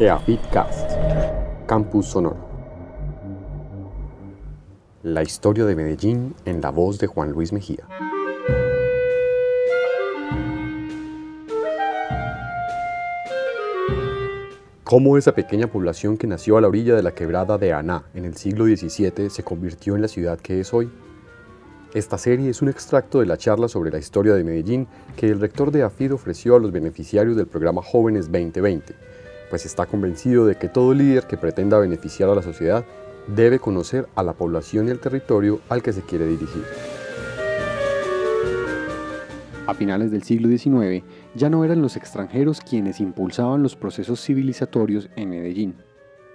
EAFITcast, Campus Sonoro. La historia de Medellín en la voz de Juan Luis Mejía. Cómo esa pequeña población que nació a la orilla de la quebrada de Aná en el siglo XVII se convirtió en la ciudad que es hoy. Esta serie es un extracto de la charla sobre la historia de Medellín que el rector de AFID ofreció a los beneficiarios del programa Jóvenes 2020, pues está convencido de que todo líder que pretenda beneficiar a la sociedad debe conocer a la población y el territorio al que se quiere dirigir. A finales del siglo XIX, ya no eran los extranjeros quienes impulsaban los procesos civilizatorios en Medellín.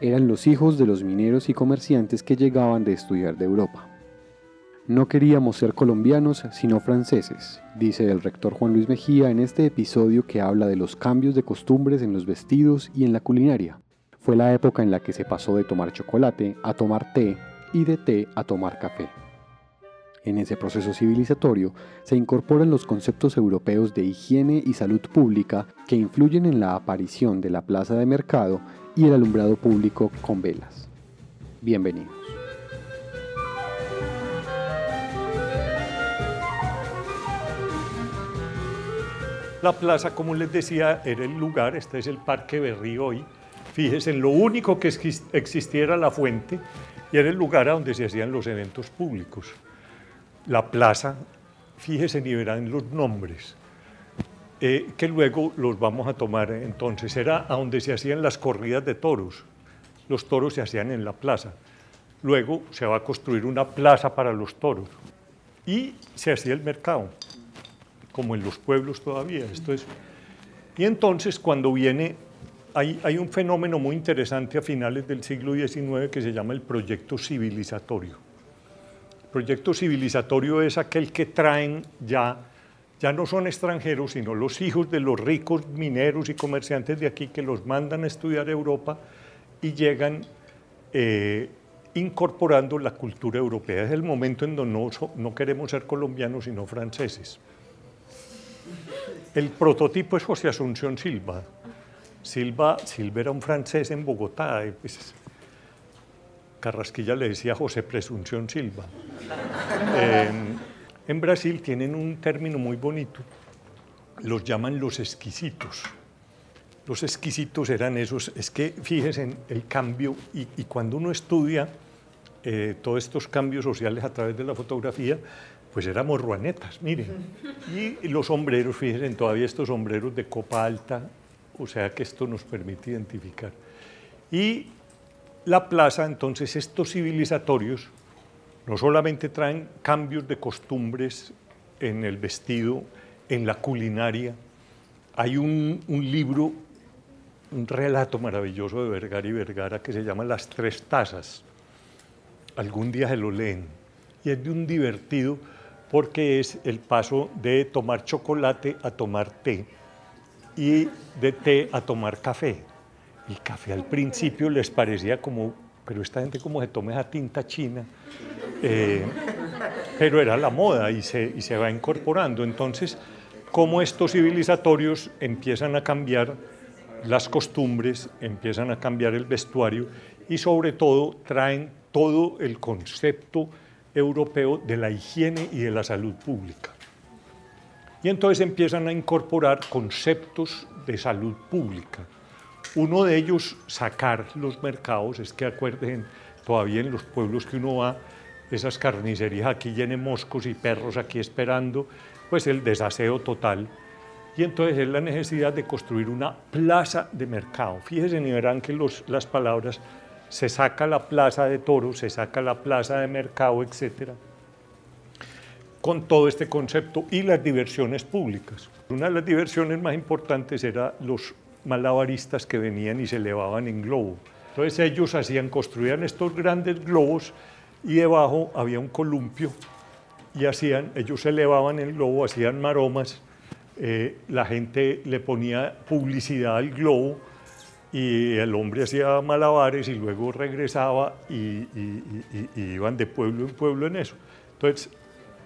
Eran los hijos de los mineros y comerciantes que llegaban de estudiar de Europa. No queríamos ser colombianos, sino franceses, dice el rector Juan Luis Mejía en este episodio que habla de los cambios de costumbres en los vestidos y en la culinaria. Fue la época en la que se pasó de tomar chocolate a tomar té y de té a tomar café. En ese proceso civilizatorio se incorporan los conceptos europeos de higiene y salud pública que influyen en la aparición de la plaza de mercado y el alumbrado público con velas. Bienvenidos. La plaza, como les decía, era el lugar, este es el Parque Berrío hoy. Fíjense, lo único que existiera la fuente y era el lugar a donde se hacían los eventos públicos la plaza, fíjese ni verán los nombres, eh, que luego los vamos a tomar entonces. Era a donde se hacían las corridas de toros. Los toros se hacían en la plaza. Luego se va a construir una plaza para los toros. Y se hacía el mercado, como en los pueblos todavía. Esto es. Y entonces cuando viene, hay, un fenómeno muy interesante a finales del siglo XIX que se llama el proyecto civilizatorio proyecto civilizatorio es aquel que traen ya, ya no son extranjeros, sino los hijos de los ricos mineros y comerciantes de aquí que los mandan a estudiar Europa y llegan eh, incorporando la cultura europea. Es el momento en donde no queremos ser colombianos, sino franceses. El prototipo es José Asunción Silva. Silva, Silva era un francés en Bogotá. Pues, Carrasquilla le decía José Presunción Silva. en Brasil tienen un término muy bonito, los llaman los exquisitos. Los exquisitos eran esos, es que fíjense en el cambio y, cuando uno estudia eh, todos estos cambios sociales a través de la fotografía, pues éramos ruanetas, miren. Y los sombreros, fíjense, todavía estos sombreros de copa alta, o sea que esto nos permite identificar. Y la plaza, entonces, estos civilizatorios no solamente traen cambios de costumbres en el vestido, en la culinaria, hay un, libro, un relato maravilloso de Vergara y Vergara que se llama Las Tres Tazas. Algún día se lo leen. Y es de un divertido porque es el paso de tomar chocolate a tomar té y de té a tomar café. El café al principio les parecía como, pero esta gente como se toma esa tinta china, eh, pero era la moda y se, y se va incorporando. Entonces, cómo estos civilizatorios empiezan a cambiar las costumbres, empiezan a cambiar el vestuario y sobre todo traen todo el concepto europeo de la higiene y de la salud pública. Y entonces empiezan a incorporar conceptos de salud pública uno de ellos, sacar los mercados, es que acuerden, todavía en los pueblos que uno va, esas carnicerías aquí llenen moscos y perros aquí esperando, pues el desaseo total. Y entonces es la necesidad de construir una plaza de mercado. Fíjense y verán que los, las palabras, se saca la plaza de toros, se saca la plaza de mercado, etc. Con todo este concepto y las diversiones públicas. Una de las diversiones más importantes era los malabaristas que venían y se elevaban en globo. Entonces ellos hacían, construían estos grandes globos y debajo había un columpio y hacían, ellos se elevaban el globo, hacían maromas, eh, la gente le ponía publicidad al globo y el hombre hacía malabares y luego regresaba y, y iban de pueblo en pueblo en eso. Entonces,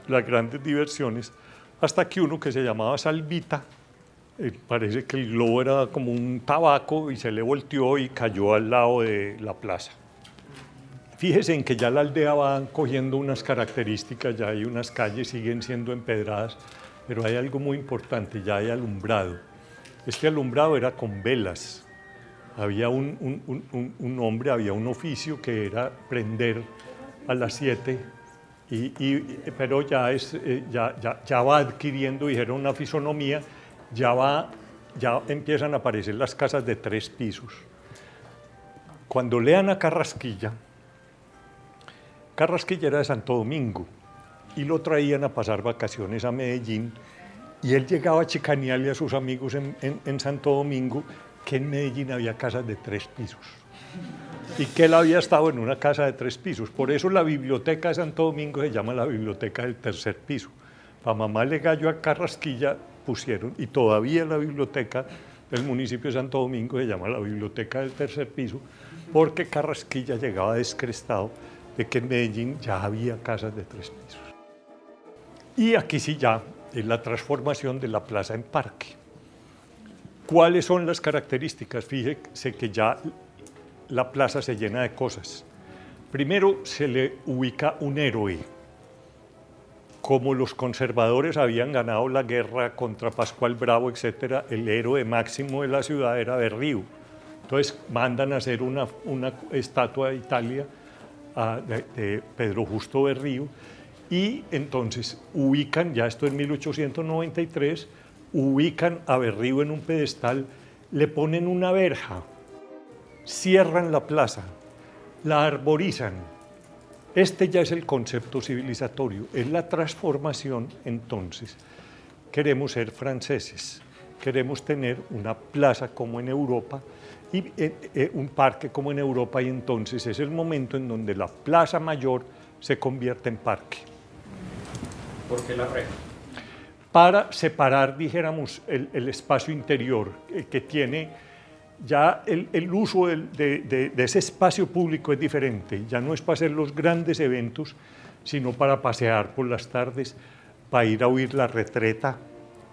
las grandes diversiones, hasta que uno que se llamaba Salvita, eh, parece que el globo era como un tabaco y se le volteó y cayó al lado de la plaza. Fíjese en que ya la aldea va cogiendo unas características, ya hay unas calles, siguen siendo empedradas, pero hay algo muy importante, ya hay alumbrado. Este alumbrado era con velas. Había un, un, hombre, había un oficio que era prender a las 7, y, pero ya, es, eh, ya, ya, ya va adquiriendo, dijeron, una fisonomía, ya, va, ya empiezan a aparecer las casas de tres pisos. Cuando lean a Carrasquilla, Carrasquilla era de Santo Domingo y lo traían a pasar vacaciones a Medellín y él llegaba a chicanearle a sus amigos en, Santo Domingo que en Medellín había casas de tres pisos y que él había estado en una casa de tres pisos. Por eso la biblioteca de Santo Domingo se llama la biblioteca del tercer piso. Para mamá le gallo a Carrasquilla pusieron, y todavía la biblioteca del municipio de Santo Domingo se llama la biblioteca del tercer piso, porque Carrasquilla llegaba descrestado de que en Medellín ya había casas de tres pisos. Y aquí sí ya es la transformación de la plaza en parque. ¿Cuáles son las características? Fíjese que ya la plaza se llena de cosas. Primero se le ubica un héroe. Como los conservadores habían ganado la guerra contra Pascual Bravo, etc., el héroe máximo de la ciudad era Berrío. Entonces mandan a hacer una, estatua de Italia de, Pedro Justo Berrío, y entonces ubican, ya esto en 1893, ubican a Berrío en un pedestal, le ponen una verja, cierran la plaza, la arborizan. Este ya es el concepto civilizatorio, es la transformación entonces. Queremos ser franceses, queremos tener una plaza como en Europa, y eh, eh, un parque como en Europa y entonces es el momento en donde la Plaza Mayor se convierte en parque. ¿Por qué la reja? Para separar, dijéramos, el, espacio interior eh, que tiene ya el, el uso de, de, ese espacio público es diferente, ya no es para hacer los grandes eventos, sino para pasear por las tardes, para ir a oír la retreta,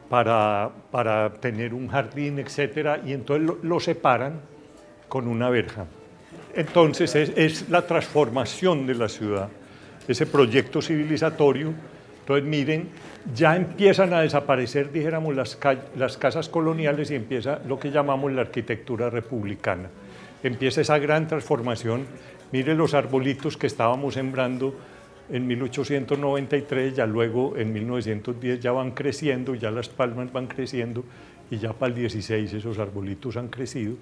para, para tener un jardín, etcétera, y entonces lo, separan con una verja. Entonces es, es, la transformación de la ciudad, ese proyecto civilizatorio. Entonces miren, ya empiezan a desaparecer, dijéramos, las, las casas coloniales y empieza lo que llamamos la arquitectura republicana. Empieza esa gran transformación. Miren los arbolitos que estábamos sembrando en 1893, ya luego en 1910 ya van creciendo, ya las palmas van creciendo y ya para el 16 esos arbolitos han crecido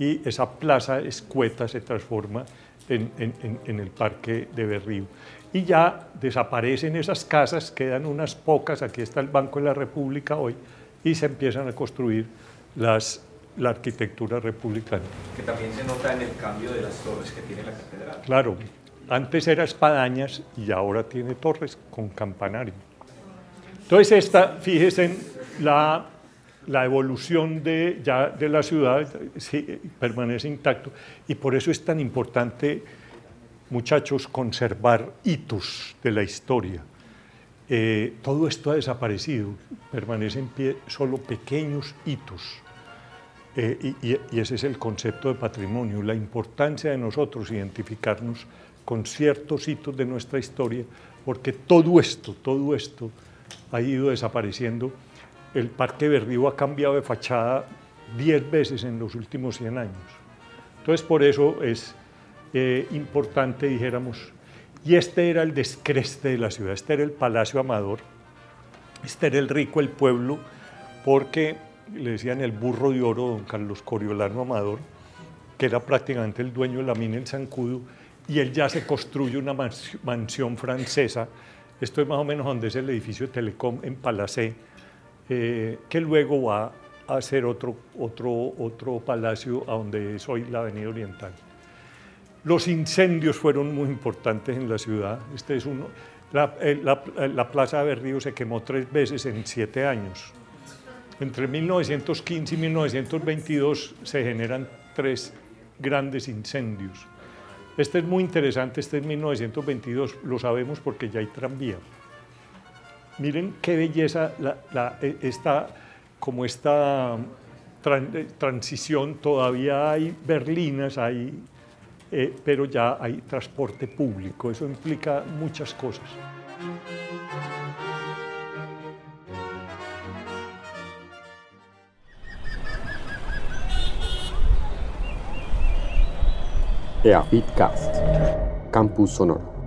y esa plaza escueta se transforma en, en, el parque de Berrío. Y ya desaparecen esas casas, quedan unas pocas, aquí está el Banco de la República hoy, y se empiezan a construir las, la arquitectura republicana. Que también se nota en el cambio de las torres que tiene la catedral. Claro, antes era espadañas y ahora tiene torres con campanario. Entonces esta, fíjense en la, la evolución de, ya de la ciudad, permanece intacto y por eso es tan importante, muchachos, conservar hitos de la historia. Eh, todo esto ha desaparecido, permanecen en pie solo pequeños hitos. Eh, y, y ese es el concepto de patrimonio, la importancia de nosotros identificarnos con ciertos hitos de nuestra historia, porque todo esto, todo esto ha ido desapareciendo. El Parque Verdío ha cambiado de fachada 10 veces en los últimos 100 años. Entonces, por eso es eh, importante, dijéramos, y este era el descreste de la ciudad, este era el Palacio Amador, este era el rico, el pueblo, porque le decían el burro de oro, don Carlos Coriolano Amador, que era prácticamente el dueño de la mina El Zancudo, y él ya se construye una mansión francesa. Esto es más o menos donde es el edificio de Telecom en Palacé, eh, que luego va a ser otro, otro, otro palacio a donde es hoy la Avenida Oriental. Los incendios fueron muy importantes en la ciudad. Este es uno. La, eh, la Plaza de Berrío se quemó tres veces en siete años. Entre 1915 y 1922 se generan tres grandes incendios. Este es muy interesante, este es 1922, lo sabemos porque ya hay tranvía. Miren qué belleza e, esta, como esta tran- transición, todavía hay berlinas, hay, eh, pero ya hay transporte público. Eso implica muchas cosas. EAFITcast, Campus Sonoro.